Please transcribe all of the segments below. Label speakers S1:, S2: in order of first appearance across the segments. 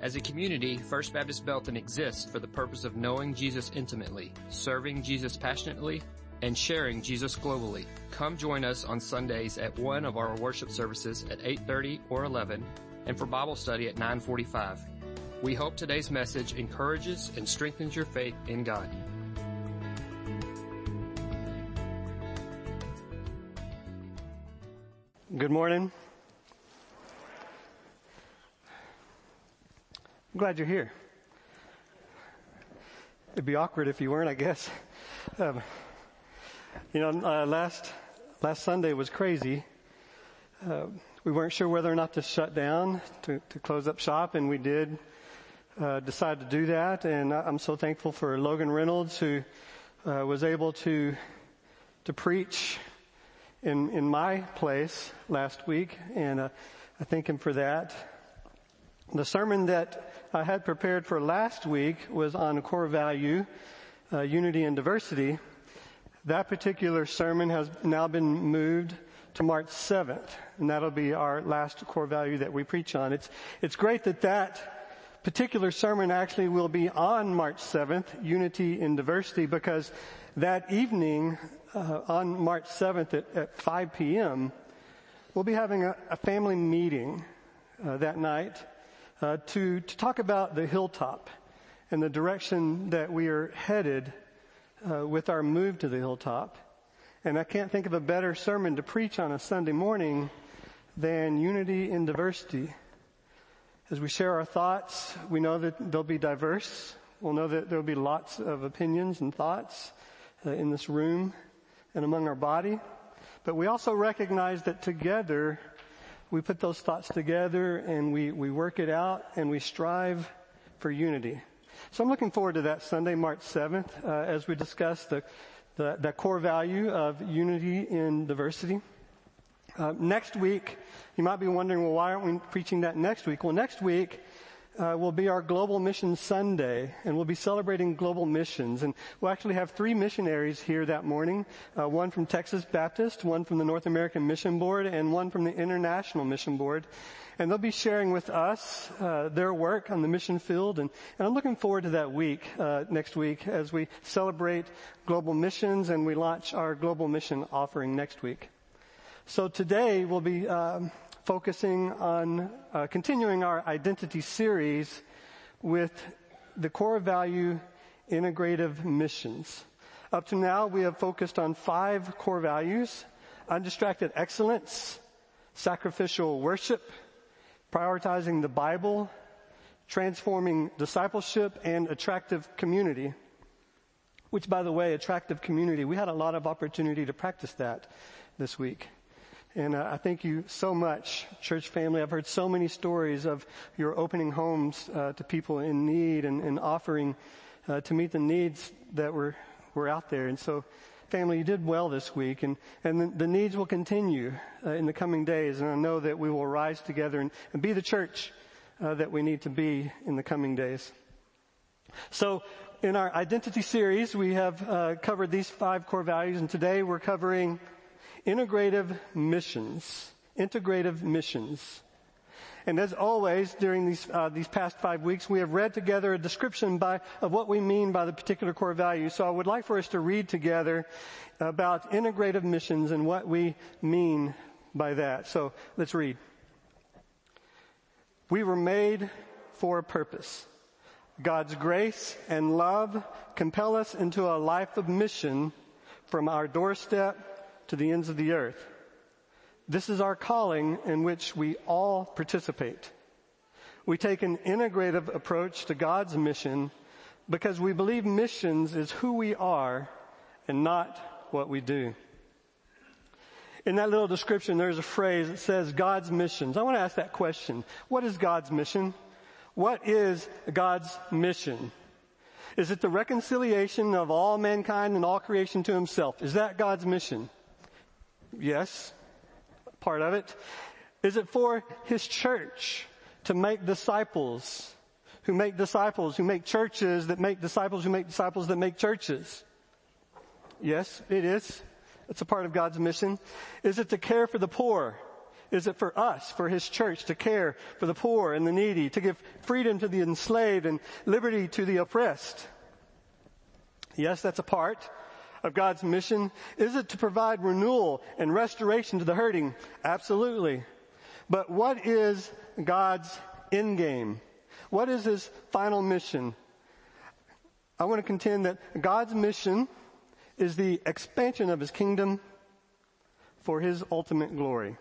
S1: As a community, First Baptist Belton exists for the purpose of knowing Jesus intimately, serving Jesus passionately, and sharing Jesus globally. Come join us on Sundays at one of our worship services at 8:30 or 11 and for Bible study at 9:45. We hope today's message encourages and strengthens your faith in God.
S2: Good morning. I'm glad you're here. It'd be awkward if you weren't, I guess. Um, you know, uh, last last Sunday was crazy. Uh, we weren't sure whether or not to shut down, to, to close up shop, and we did uh, decide to do that. And I'm so thankful for Logan Reynolds, who uh, was able to to preach in in my place last week, and uh, I thank him for that. The sermon that I had prepared for last week was on core value, uh, unity and diversity. That particular sermon has now been moved to March 7th, and that'll be our last core value that we preach on. It's, it's great that that particular sermon actually will be on March 7th, unity and diversity, because that evening, uh, on March 7th at, at 5 p.m., we'll be having a, a family meeting uh, that night uh, to, to talk about the hilltop and the direction that we are headed uh, with our move to the hilltop. And I can't think of a better sermon to preach on a Sunday morning than unity in diversity. As we share our thoughts, we know that they'll be diverse. We'll know that there'll be lots of opinions and thoughts uh, in this room and among our body. But we also recognize that together we put those thoughts together and we, we work it out and we strive for unity. So I'm looking forward to that Sunday, March 7th, uh, as we discuss the, the, that core value of unity in diversity. Uh, next week, you might be wondering, well, why aren't we preaching that next week? Well, next week, uh, will be our Global Mission Sunday, and we'll be celebrating global missions. And we'll actually have three missionaries here that morning: uh, one from Texas Baptist, one from the North American Mission Board, and one from the International Mission Board. And they'll be sharing with us uh, their work on the mission field, and, and I'm looking forward to that week uh, next week as we celebrate global missions and we launch our global mission offering next week. So today we'll be um, focusing on uh, continuing our identity series with the core value integrative missions. Up to now, we have focused on five core values, undistracted excellence, sacrificial worship, prioritizing the Bible, transforming discipleship, and attractive community. Which, by the way, attractive community, we had a lot of opportunity to practice that this week. And uh, I thank you so much, church family. I've heard so many stories of your opening homes uh, to people in need and, and offering uh, to meet the needs that were, were out there. And so, family, you did well this week, and, and the, the needs will continue uh, in the coming days. And I know that we will rise together and, and be the church uh, that we need to be in the coming days. So, in our identity series, we have uh, covered these five core values, and today we're covering integrative missions. Integrative missions. And as always, during these uh, these past five weeks, we have read together a description by of what we mean by the particular core value. So I would like for us to read together about integrative missions and what we mean by that. So let's read. We were made for a purpose. God's grace and love compel us into a life of mission from our doorstep to the ends of the earth. This is our calling in which we all participate. We take an integrative approach to God's mission because we believe missions is who we are and not what we do. In that little description, there's a phrase that says God's missions. I want to ask that question. What is God's mission? What is God's mission? Is it the reconciliation of all mankind and all creation to himself? Is that God's mission? Yes, part of it. Is it for His church to make disciples who make disciples, who make churches that make disciples, who make disciples that make churches? Yes, it is. It's a part of God's mission. Is it to care for the poor Is it for us, for His church, to care for the poor and the needy, to give freedom to the enslaved and liberty to the oppressed? Yes, that's a part of God's mission. Is it to provide renewal and restoration to the hurting? Absolutely. But what is God's end game? What is His final mission? I want to contend that God's mission is the expansion of His kingdom for His ultimate glory.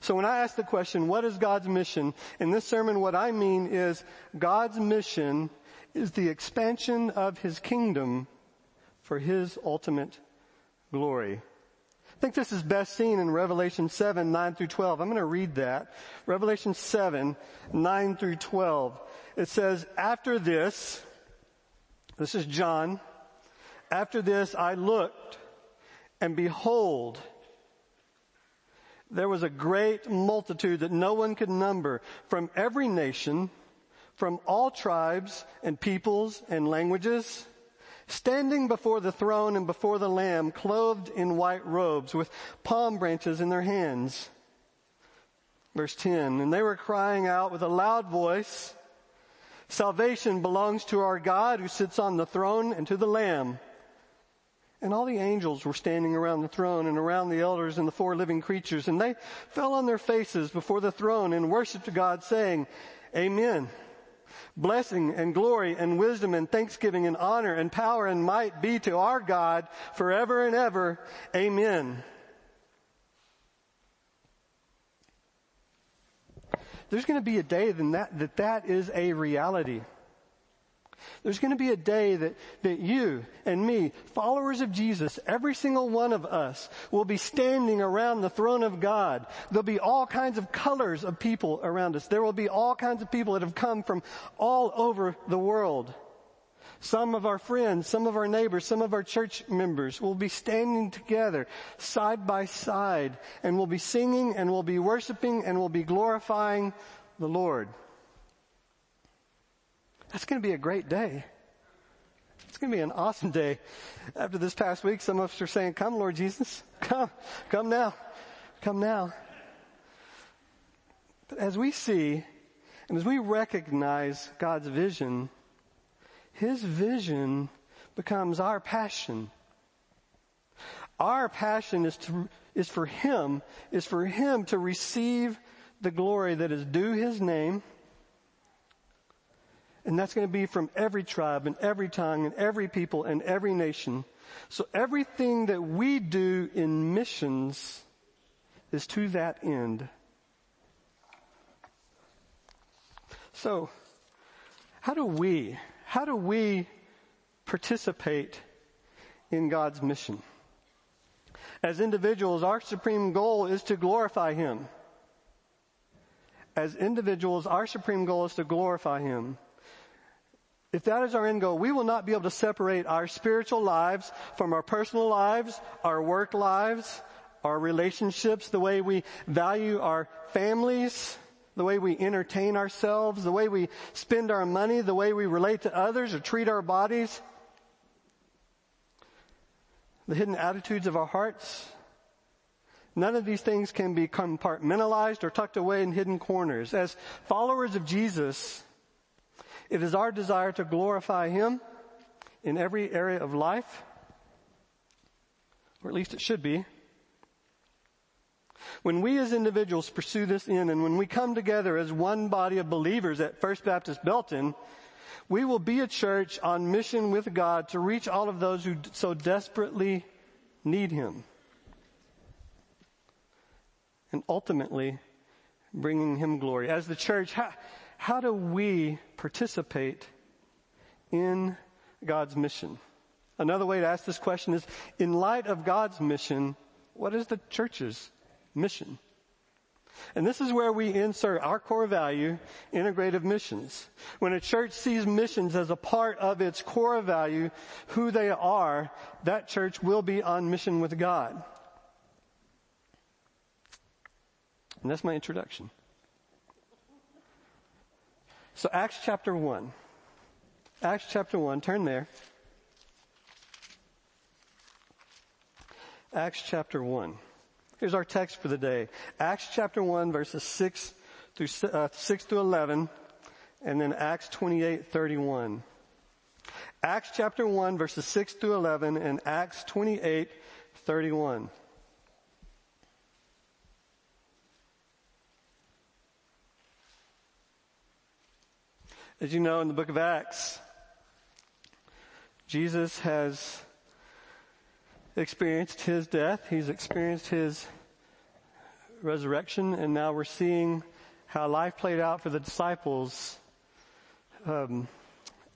S2: So when I ask the question, what is God's mission? In this sermon, what I mean is God's mission is the expansion of His kingdom for His ultimate glory. I think this is best seen in Revelation 7, 9 through 12. I'm going to read that. Revelation 7, 9 through 12. It says, after this, this is John, after this I looked and behold, there was a great multitude that no one could number from every nation, from all tribes and peoples and languages, standing before the throne and before the Lamb, clothed in white robes with palm branches in their hands. Verse 10, and they were crying out with a loud voice, salvation belongs to our God who sits on the throne and to the Lamb. And all the angels were standing around the throne and around the elders and the four living creatures, and they fell on their faces before the throne and worshiped God saying, Amen. Blessing and glory and wisdom and thanksgiving and honor and power and might be to our God forever and ever. Amen. There's going to be a day that, that is a reality. There's going to be a day that, that you and me, followers of Jesus, every single one of us will be standing around the throne of God. There'll be all kinds of colors of people around us. There will be all kinds of people that have come from all over the world. Some of our friends, some of our neighbors, some of our church members will be standing together side by side and we'll be singing and we'll be worshiping and we'll be glorifying the Lord. That's going to be a great day. It's going to be an awesome day. After this past week, some of us are saying, come Lord Jesus, come, come now, come now. But as we see and as we recognize God's vision, His vision becomes our passion. Our passion is to, is for Him, is for Him to receive the glory that is due His name and that's going to be from every tribe and every tongue and every people and every nation. So everything that we do in missions is to that end. So, how do we, how do we participate in God's mission? As individuals, our supreme goal is to glorify Him. As individuals, our supreme goal is to glorify Him. If that is our end goal, we will not be able to separate our spiritual lives from our personal lives, our work lives, our relationships, the way we value our families, the way we entertain ourselves, the way we spend our money, the way we relate to others or treat our bodies, the hidden attitudes of our hearts. None of these things can be compartmentalized or tucked away in hidden corners. As followers of Jesus, it is our desire to glorify Him in every area of life, or at least it should be. When we as individuals pursue this end and when we come together as one body of believers at First Baptist Belton, we will be a church on mission with God to reach all of those who so desperately need Him. And ultimately, bringing Him glory. As the church, how do we participate in God's mission? Another way to ask this question is, in light of God's mission, what is the church's mission? And this is where we insert our core value, integrative missions. When a church sees missions as a part of its core value, who they are, that church will be on mission with God. And that's my introduction. So Acts chapter 1. Acts chapter 1, turn there. Acts chapter 1. Here's our text for the day. Acts chapter 1 verses 6 through, uh, 6 through 11 and then Acts 28, 31. Acts chapter 1 verses 6 through 11 and Acts 28, 31. As you know in the book of Acts, Jesus has experienced his death. He's experienced his resurrection and now we're seeing how life played out for the disciples um,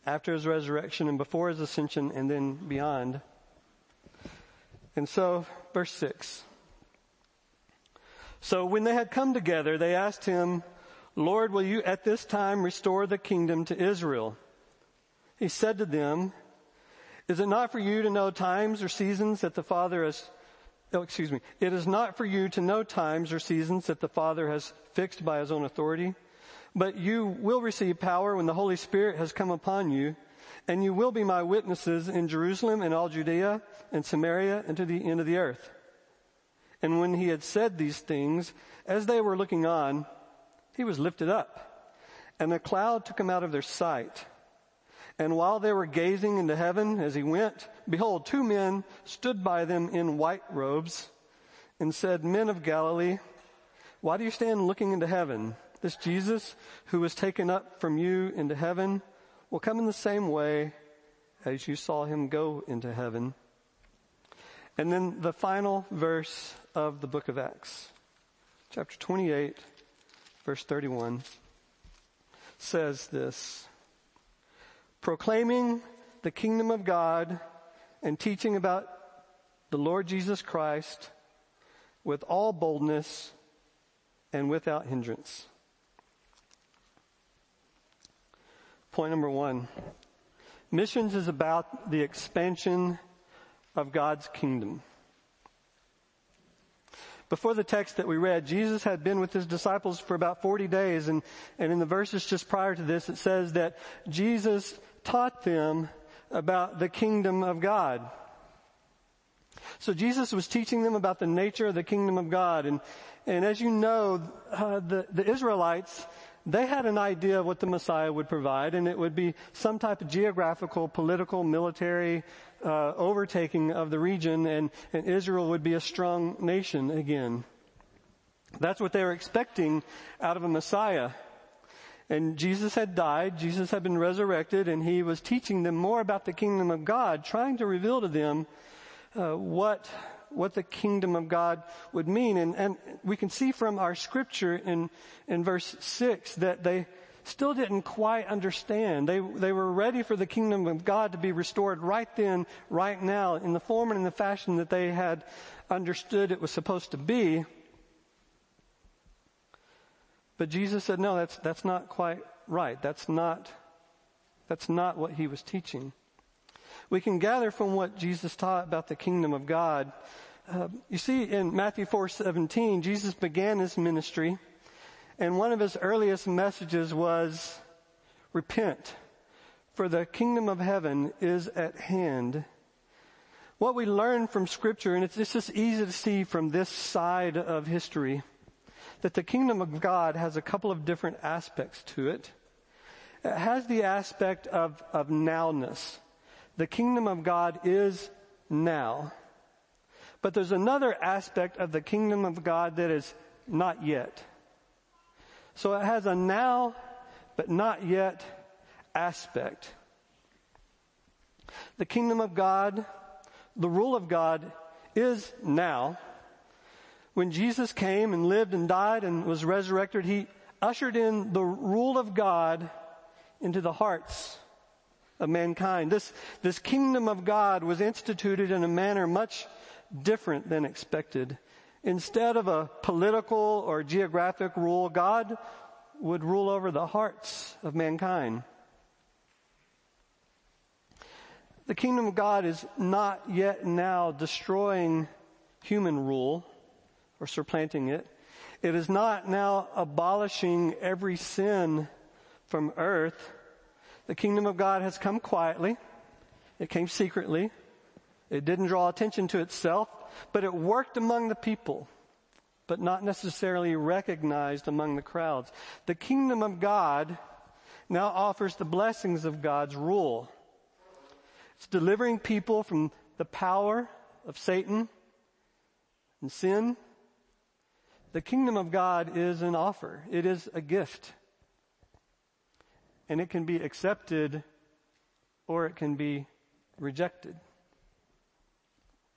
S2: after his resurrection and before his ascension and then beyond. And so, verse 6. So when they had come together, they asked him, Lord, will you at this time restore the kingdom to Israel? He said to them, Is it not for you to know times or seasons that the Father has, oh, excuse me, it is not for you to know times or seasons that the Father has fixed by his own authority? But you will receive power when the Holy Spirit has come upon you, and you will be my witnesses in Jerusalem and all Judea and Samaria and to the end of the earth. And when he had said these things, as they were looking on, he was lifted up, and a cloud took him out of their sight. And while they were gazing into heaven as he went, behold, two men stood by them in white robes and said, Men of Galilee, why do you stand looking into heaven? This Jesus who was taken up from you into heaven will come in the same way as you saw him go into heaven. And then the final verse of the book of Acts, chapter 28, verse 31, says this, proclaiming the kingdom of God and teaching about the Lord Jesus Christ with all boldness and without hindrance. Point number one. Missions is about the expansion of God's kingdom. Before the text that we read, Jesus had been with his disciples for about 40 days and, and in the verses just prior to this, it says that Jesus taught them about the kingdom of God. So Jesus was teaching them about the nature of the kingdom of God and, and as you know, uh, the, the Israelites, they had an idea of what the Messiah would provide, and it would be some type of geographical, political, military uh, overtaking of the region, and, and Israel would be a strong nation again. That's what they were expecting out of a Messiah. And Jesus had died, Jesus had been resurrected, and he was teaching them more about the kingdom of God, trying to reveal to them uh, what what the kingdom of God would mean. And, and we can see from our scripture in, in verse six that they still didn't quite understand. They, they were ready for the kingdom of God to be restored right then, right now, in the form and in the fashion that they had understood it was supposed to be. But Jesus said, no, that's, that's not quite right. That's not, that's not what he was teaching we can gather from what Jesus taught about the kingdom of God. Uh, you see, in Matthew 4:17, Jesus began his ministry, and one of his earliest messages was, "Repent, for the kingdom of heaven is at hand." What we learn from Scripture, and it's, it's just easy to see from this side of history, that the kingdom of God has a couple of different aspects to it. It has the aspect of, of nowness the kingdom of God is now. But there's another aspect of the kingdom of God that is not yet. So it has a now, but not yet aspect. The kingdom of God, the rule of God is now. When Jesus came and lived and died and was resurrected, he ushered in the rule of God into the hearts of mankind. This, this kingdom of God was instituted in a manner much different than expected. Instead of a political or geographic rule, God would rule over the hearts of mankind. The kingdom of God is not yet now destroying human rule or supplanting it. It is not now abolishing every sin from earth the kingdom of God has come quietly. It came secretly. It didn't draw attention to itself, but it worked among the people. but not necessarily recognized among the crowds. The kingdom of God now offers the blessings of God's rule. It's delivering people from the power of Satan and sin. The kingdom of God is an offer. It is a gift. And it can be accepted or it can be rejected.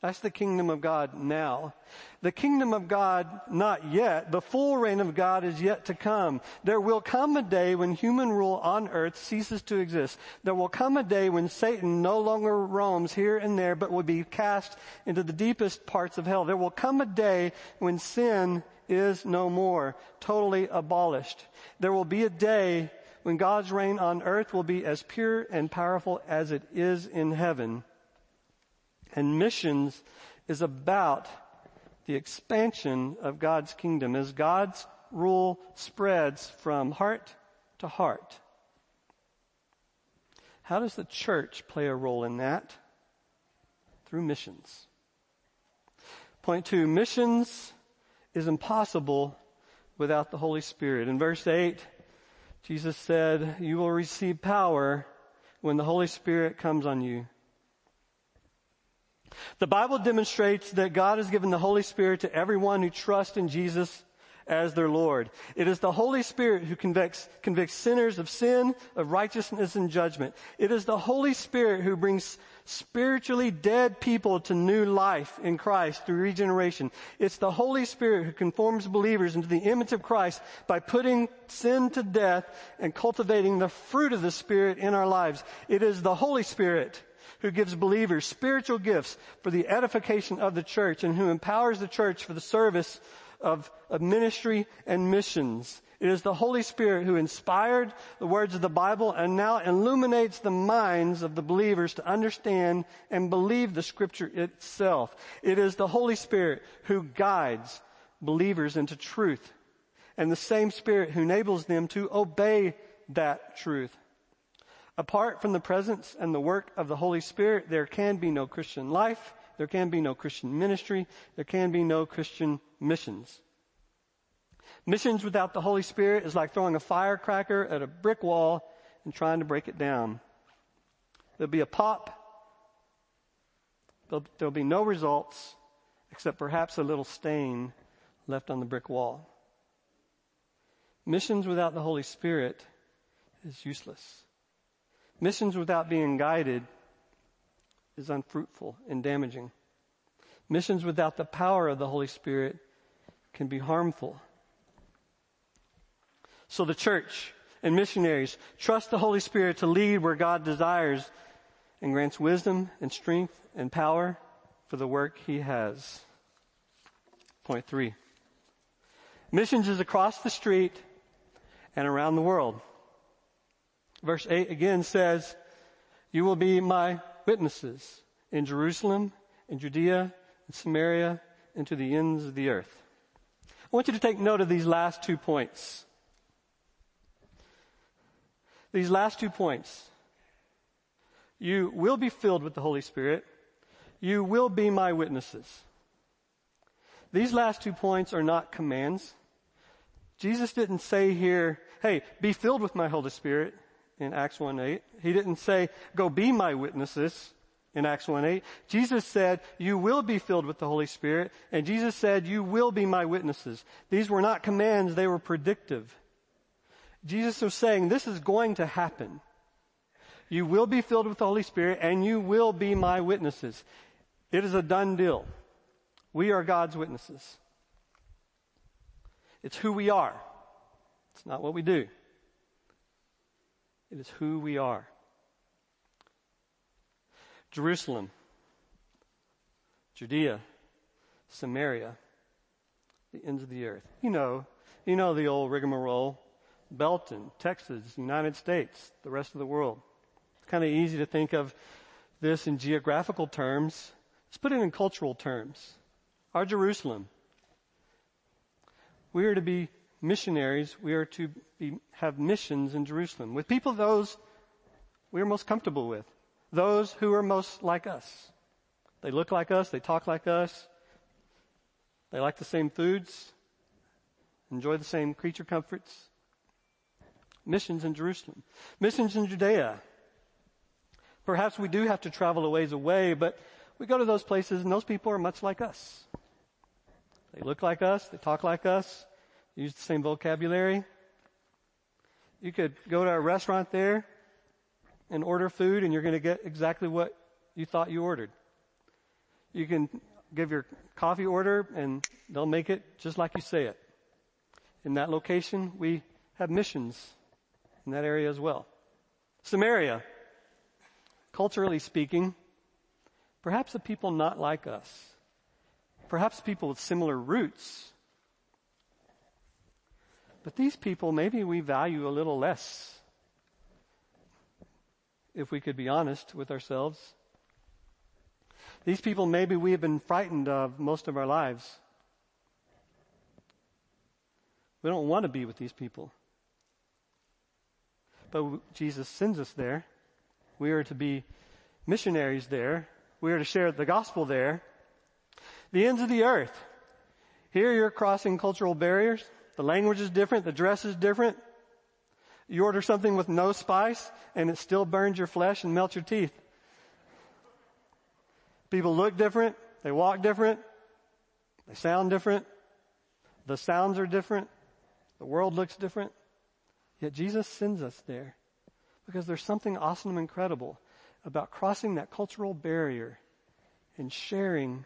S2: That's the kingdom of God now. The kingdom of God, not yet. The full reign of God is yet to come. There will come a day when human rule on earth ceases to exist. There will come a day when Satan no longer roams here and there, but will be cast into the deepest parts of hell. There will come a day when sin is no more, totally abolished. There will be a day when God's reign on earth will be as pure and powerful as it is in heaven. And missions is about the expansion of God's kingdom as God's rule spreads from heart to heart. How does the church play a role in that? Through missions. Point two, missions is impossible without the Holy Spirit. In verse 8, Jesus said, you will receive power when the Holy Spirit comes on you. The Bible demonstrates that God has given the Holy Spirit to everyone who trusts in Jesus as their Lord. It is the Holy Spirit who convicts, convicts sinners of sin, of righteousness and judgment. It is the Holy Spirit who brings spiritually dead people to new life in Christ through regeneration. It's the Holy Spirit who conforms believers into the image of Christ by putting sin to death and cultivating the fruit of the Spirit in our lives. It is the Holy Spirit who gives believers spiritual gifts for the edification of the church and who empowers the church for the service of, of ministry and missions. It is the Holy Spirit who inspired the words of the Bible and now illuminates the minds of the believers to understand and believe the scripture itself. It is the Holy Spirit who guides believers into truth and the same Spirit who enables them to obey that truth. Apart from the presence and the work of the Holy Spirit, there can be no Christian life, there can be no Christian ministry, there can be no Christian missions. Missions without the Holy Spirit is like throwing a firecracker at a brick wall and trying to break it down. There'll be a pop. There'll, be no results except perhaps a little stain left on the brick wall. Missions without the Holy Spirit is useless. Missions without being guided is unfruitful and damaging. Missions without the power of the Holy Spirit can be harmful. So the church and missionaries trust the Holy Spirit to lead where God desires and grants wisdom and strength and power for the work he has. Point three. Missions is across the street and around the world. Verse 8 again says, You will be my witnesses in Jerusalem, in Judea, in Samaria, and to the ends of the earth. I want you to take note of these last two points. These last two points. You will be filled with the Holy Spirit. You will be my witnesses. These last two points are not commands. Jesus didn't say here, hey, be filled with my Holy Spirit in Acts 1-8. He didn't say, go be my witnesses in Acts 1-8. Jesus said, you will be filled with the Holy Spirit. And Jesus said, you will be my witnesses. These were not commands, they were predictive. Jesus was saying, this is going to happen. You will be filled with the Holy Spirit and you will be my witnesses. It is a done deal. We are God's witnesses. It's who we are. It's not what we do. It is who we are. Jerusalem, Judea, Samaria, the ends of the earth. You know, you know the old rigmarole. Belton, Texas, United States, the rest of the world. It's kind of easy to think of this in geographical terms. Let's put it in cultural terms. Our Jerusalem. We are to be missionaries, we are to be, have missions in Jerusalem with people those we are most comfortable with, those who are most like us. They look like us, they talk like us, they like the same foods, enjoy the same creature comforts. Missions in Jerusalem. Missions in Judea. Perhaps we do have to travel a ways away, but we go to those places and those people are much like us. They look like us, they talk like us, use the same vocabulary. You could go to a restaurant there and order food and you're going to get exactly what you thought you ordered. You can give your coffee order and they'll make it just like you say it. In that location, we have missions in that area as well. Samaria, culturally speaking, perhaps the people not like us. Perhaps people with similar roots. But these people, maybe we value a little less. If we could be honest with ourselves. These people maybe we have been frightened of most of our lives. We don't want to be with these people. But Jesus sends us there. We are to be missionaries there. We are to share the gospel there. The ends of the earth. Here you're crossing cultural barriers. The language is different. The dress is different. You order something with no spice and it still burns your flesh and melts your teeth. People look different. They walk different. They sound different. The sounds are different. The world looks different. Yet Jesus sends us there because there's something awesome and incredible about crossing that cultural barrier and sharing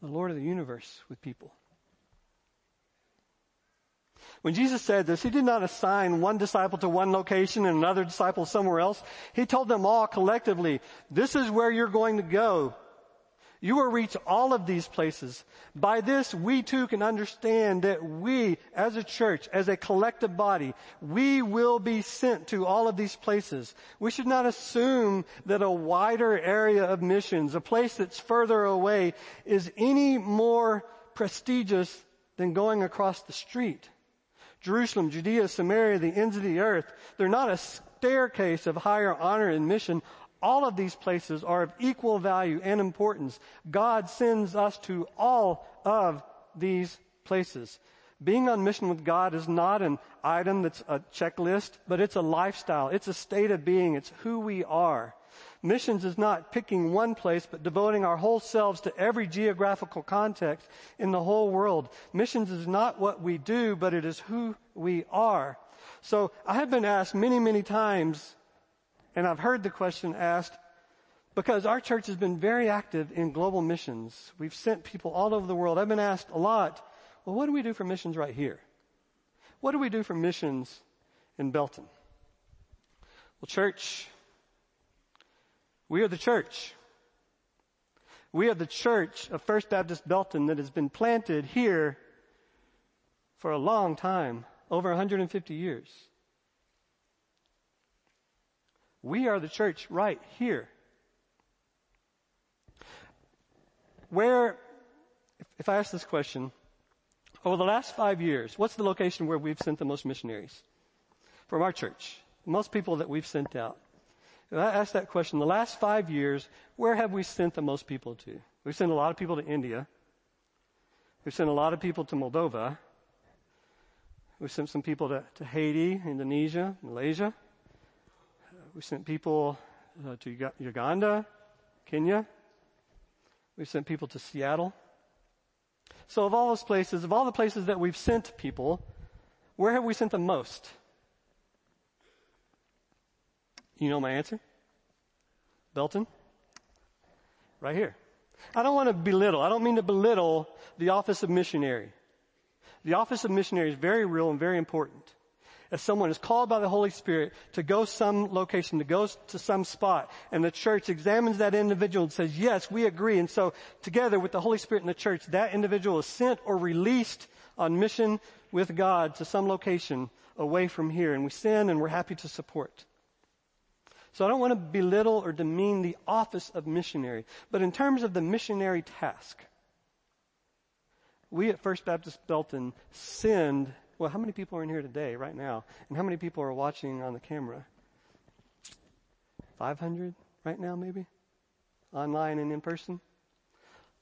S2: the Lord of the universe with people. When Jesus said this, He did not assign one disciple to one location and another disciple somewhere else. He told them all collectively, this is where you're going to go. You will reach all of these places. By this, we too can understand that we, as a church, as a collective body, we will be sent to all of these places. We should not assume that a wider area of missions, a place that's further away, is any more prestigious than going across the street. Jerusalem, Judea, Samaria, the ends of the earth, they're not a staircase of higher honor and mission. All of these places are of equal value and importance. God sends us to all of these places. Being on mission with God is not an item that's a checklist, but it's a lifestyle. It's a state of being. It's who we are. Missions is not picking one place, but devoting our whole selves to every geographical context in the whole world. Missions is not what we do, but it is who we are. So I have been asked many, many times and I've heard the question asked because our church has been very active in global missions. We've sent people all over the world. I've been asked a lot, well, what do we do for missions right here? What do we do for missions in Belton? Well, church, we are the church. We are the church of First Baptist Belton that has been planted here for a long time, over 150 years. We are the church right here. Where, if I ask this question, over the last five years, what's the location where we've sent the most missionaries? From our church. Most people that we've sent out. If I ask that question, the last five years, where have we sent the most people to? We've sent a lot of people to India. We've sent a lot of people to Moldova. We've sent some people to, to Haiti, Indonesia, Malaysia. We sent people uh, to Uganda, Kenya. We've sent people to Seattle. So of all those places, of all the places that we've sent people, where have we sent the most? You know my answer? Belton? Right here. I don't want to belittle, I don't mean to belittle the office of missionary. The office of missionary is very real and very important if someone is called by the Holy Spirit to go some location, to go to some spot, and the church examines that individual and says, yes, we agree. And so together with the Holy Spirit and the church, that individual is sent or released on mission with God to some location away from here. And we send and we're happy to support. So I don't want to belittle or demean the office of missionary, but in terms of the missionary task, we at First Baptist Belton send well, how many people are in here today, right now? And how many people are watching on the camera? 500 right now, maybe? Online and in person?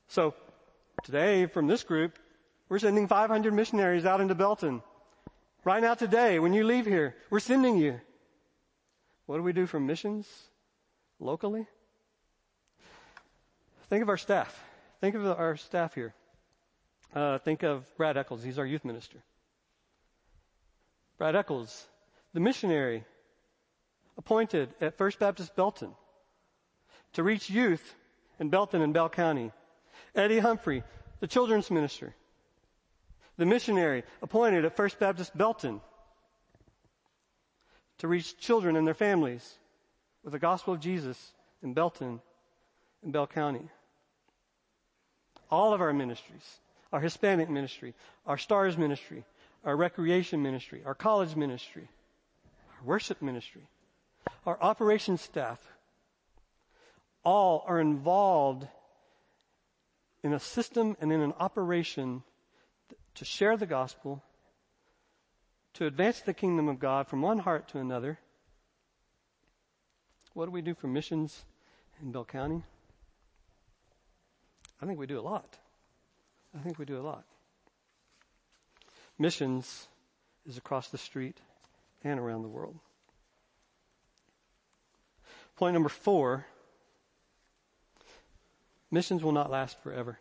S2: So, today from this group, We're sending 500 missionaries out into Belton. Right now today, when you leave here, we're sending you. What do we do for missions locally? Think of our staff. Think of our staff here. Uh, think of Brad Eccles. He's our youth minister. Brad Eccles, the missionary appointed at First Baptist Belton to reach youth in Belton and Bell County. Eddie Humphrey, the children's minister, the missionary appointed at First Baptist Belton to reach children and their families with the gospel of Jesus in Belton and Bell County. All of our ministries, our Hispanic ministry, our STARS ministry, our recreation ministry, our college ministry, our worship ministry, our operations staff, all are involved in a system and in an operation to share the gospel, to advance the kingdom of God from one heart to another. What do we do for missions in Bell County? I think we do a lot. I think we do a lot. Missions is across the street and around the world. Point number four missions will not last forever.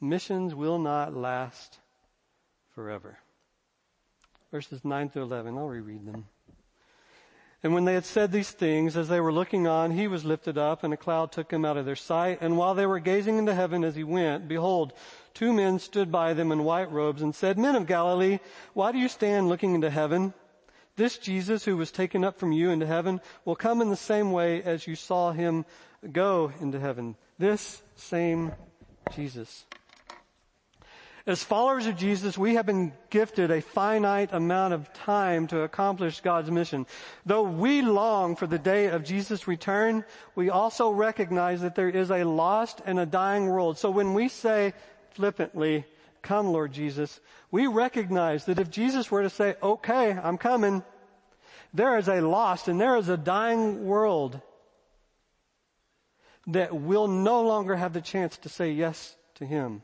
S2: Missions will not last forever. Verses 9 through 11, I'll reread them. And when they had said these things, as they were looking on, he was lifted up, and a cloud took him out of their sight. And while they were gazing into heaven as he went, behold, two men stood by them in white robes and said, Men of Galilee, why do you stand looking into heaven? This Jesus who was taken up from you into heaven will come in the same way as you saw him go into heaven. This same Jesus. As followers of Jesus, we have been gifted a finite amount of time to accomplish God's mission. Though we long for the day of Jesus' return, we also recognize that there is a lost and a dying world. So when we say flippantly, come Lord Jesus, we recognize that if Jesus were to say, okay, I'm coming, there is a lost and there is a dying world that will no longer have the chance to say yes to Him.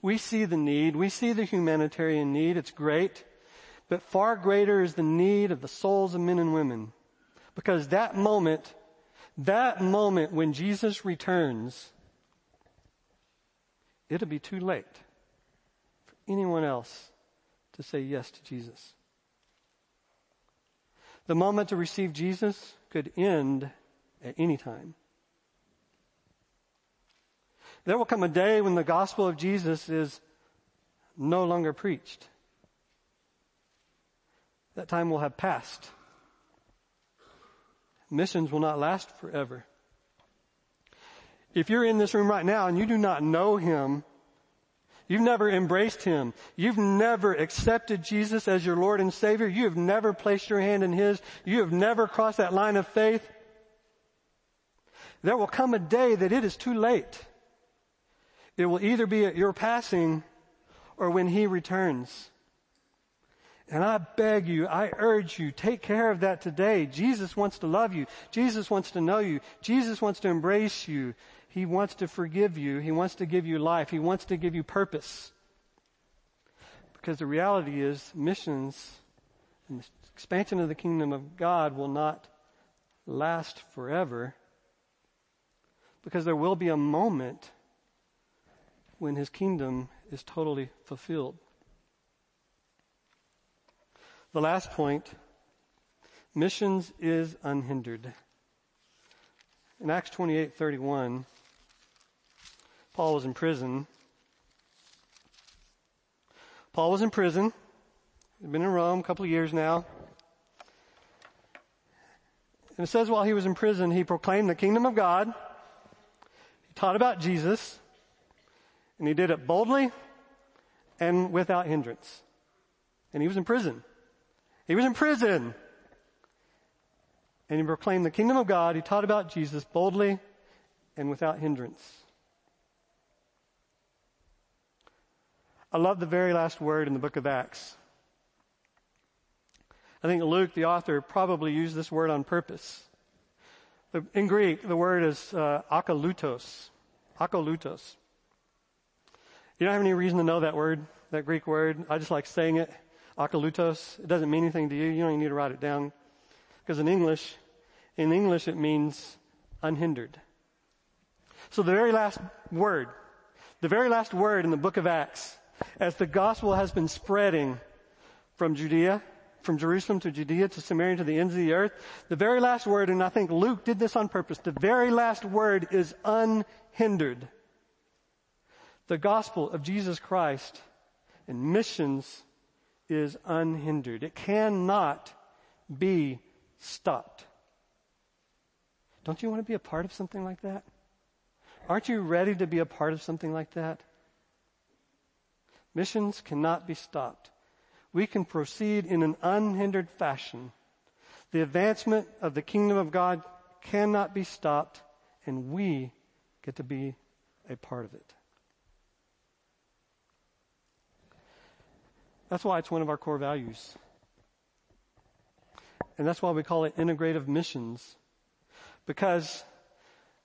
S2: We see the need. We see the humanitarian need. It's great. But far greater is the need of the souls of men and women. Because that moment, that moment when Jesus returns, it'll be too late for anyone else to say yes to Jesus. The moment to receive Jesus could end at any time. There will come a day when the gospel of Jesus is no longer preached. That time will have passed. Missions will not last forever. If you're in this room right now and you do not know Him, you've never embraced Him, you've never accepted Jesus as your Lord and Savior, you have never placed your hand in His, you have never crossed that line of faith, there will come a day that it is too late. It will either be at your passing or when he returns. And I beg you, I urge you, take care of that today. Jesus wants to love you. Jesus wants to know you. Jesus wants to embrace you. He wants to forgive you. He wants to give you life. He wants to give you purpose. Because the reality is missions and the expansion of the kingdom of God will not last forever. Because there will be a moment when his kingdom is totally fulfilled. The last point, missions is unhindered. In Acts 28:31, Paul was in prison. Paul was in prison. He'd been in Rome a couple of years now. And it says while he was in prison, he proclaimed the kingdom of God. He taught about Jesus. And he did it boldly and without hindrance. And he was in prison. He was in prison. And he proclaimed the kingdom of God. He taught about Jesus boldly and without hindrance. I love the very last word in the book of Acts. I think Luke, the author, probably used this word on purpose. In Greek, the word is uh, akalutos. Akalutos. You don't have any reason to know that word, that Greek word. I just like saying it. Akalutos. It doesn't mean anything to you. You don't even need to write it down. Because in English, in English it means unhindered. So the very last word, the very last word in the book of Acts, as the gospel has been spreading from Judea, from Jerusalem to Judea to Samaria to the ends of the earth, the very last word, and I think Luke did this on purpose, the very last word is unhindered. The gospel of Jesus Christ and missions is unhindered. It cannot be stopped. Don't you want to be a part of something like that? Aren't you ready to be a part of something like that? Missions cannot be stopped. We can proceed in an unhindered fashion. The advancement of the kingdom of God cannot be stopped, and we get to be a part of it. That's why it's one of our core values. And that's why we call it integrative missions. Because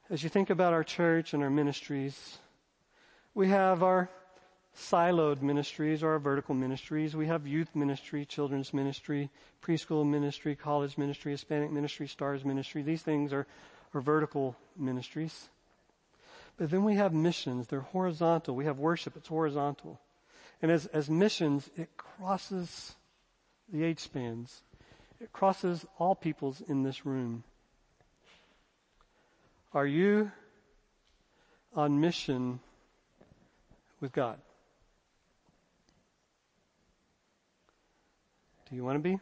S2: as you think about our church and our ministries, we have our siloed ministries or our vertical ministries. We have youth ministry, children's ministry, preschool ministry, college ministry, Hispanic ministry, stars ministry. These things are, are vertical ministries. But then we have missions. They're horizontal. We have worship. It's horizontal. And as, as missions, it crosses the age spans. It crosses all peoples in this room. Are you on mission with God? Do you want to be?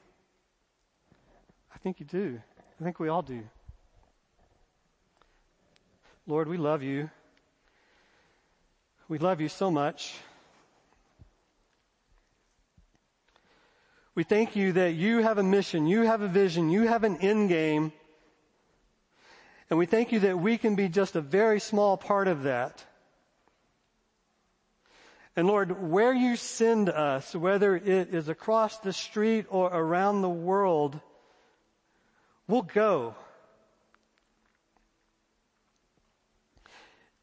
S2: I think you do. I think we all do. Lord, we love you. We love you so much. We thank you that you have a mission, you have a vision, you have an end game. And we thank you that we can be just a very small part of that. And Lord, where you send us, whether it is across the street or around the world, we'll go.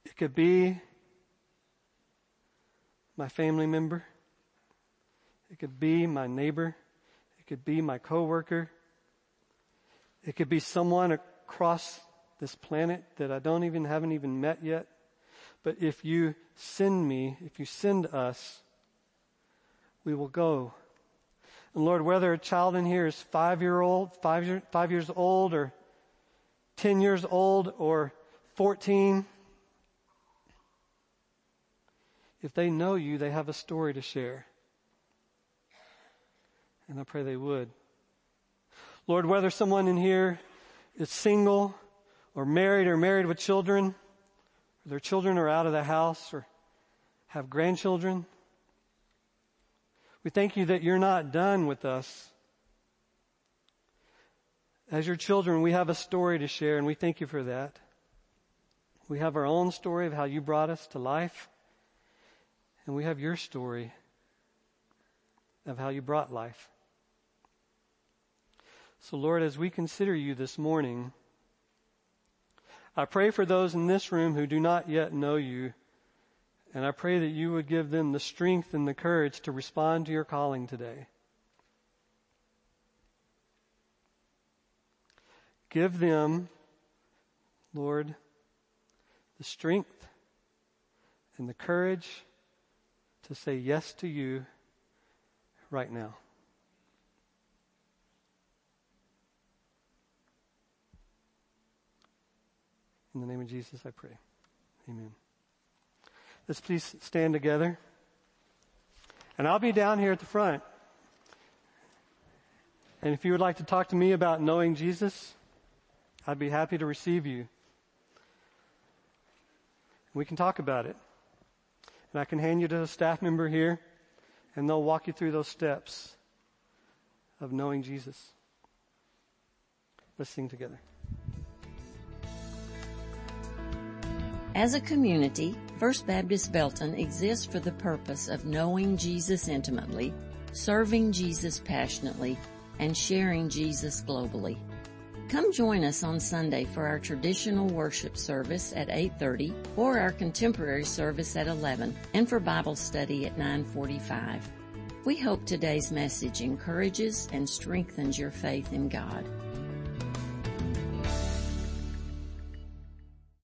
S2: It could be my family member. It could be my neighbor. It could be my coworker. It could be someone across this planet that I don't even haven't even met yet. But if you send me, if you send us, we will go. And Lord, whether a child in here is five year old, five, year, five years old, or ten years old, or fourteen, if they know you, they have a story to share. And I pray they would. Lord, whether someone in here is single or married or married with children, or their children are out of the house or have grandchildren, we thank you that you're not done with us. As your children, we have a story to share and we thank you for that. We have our own story of how you brought us to life and we have your story of how you brought life. So, Lord, as we consider you this morning, I pray for those in this room who do not yet know you, and I pray that you would give them the strength and the courage to respond to your calling today. Give them, Lord, the strength and the courage to say yes to you right now. In the name of Jesus, I pray. Amen. Let's please stand together. And I'll be down here at the front. And if you would like to talk to me about knowing Jesus, I'd be happy to receive you. We can talk about it. And I can hand you to a staff member here, and they'll walk you through those steps of knowing Jesus. Let's sing together.
S3: As a community, First Baptist Belton exists for the purpose of knowing Jesus intimately, serving Jesus passionately, and sharing Jesus globally. Come join us on Sunday for our traditional worship service at 8:30 or our contemporary service at 11 and for Bible study at 9:45. We hope today's message encourages and strengthens your faith in God.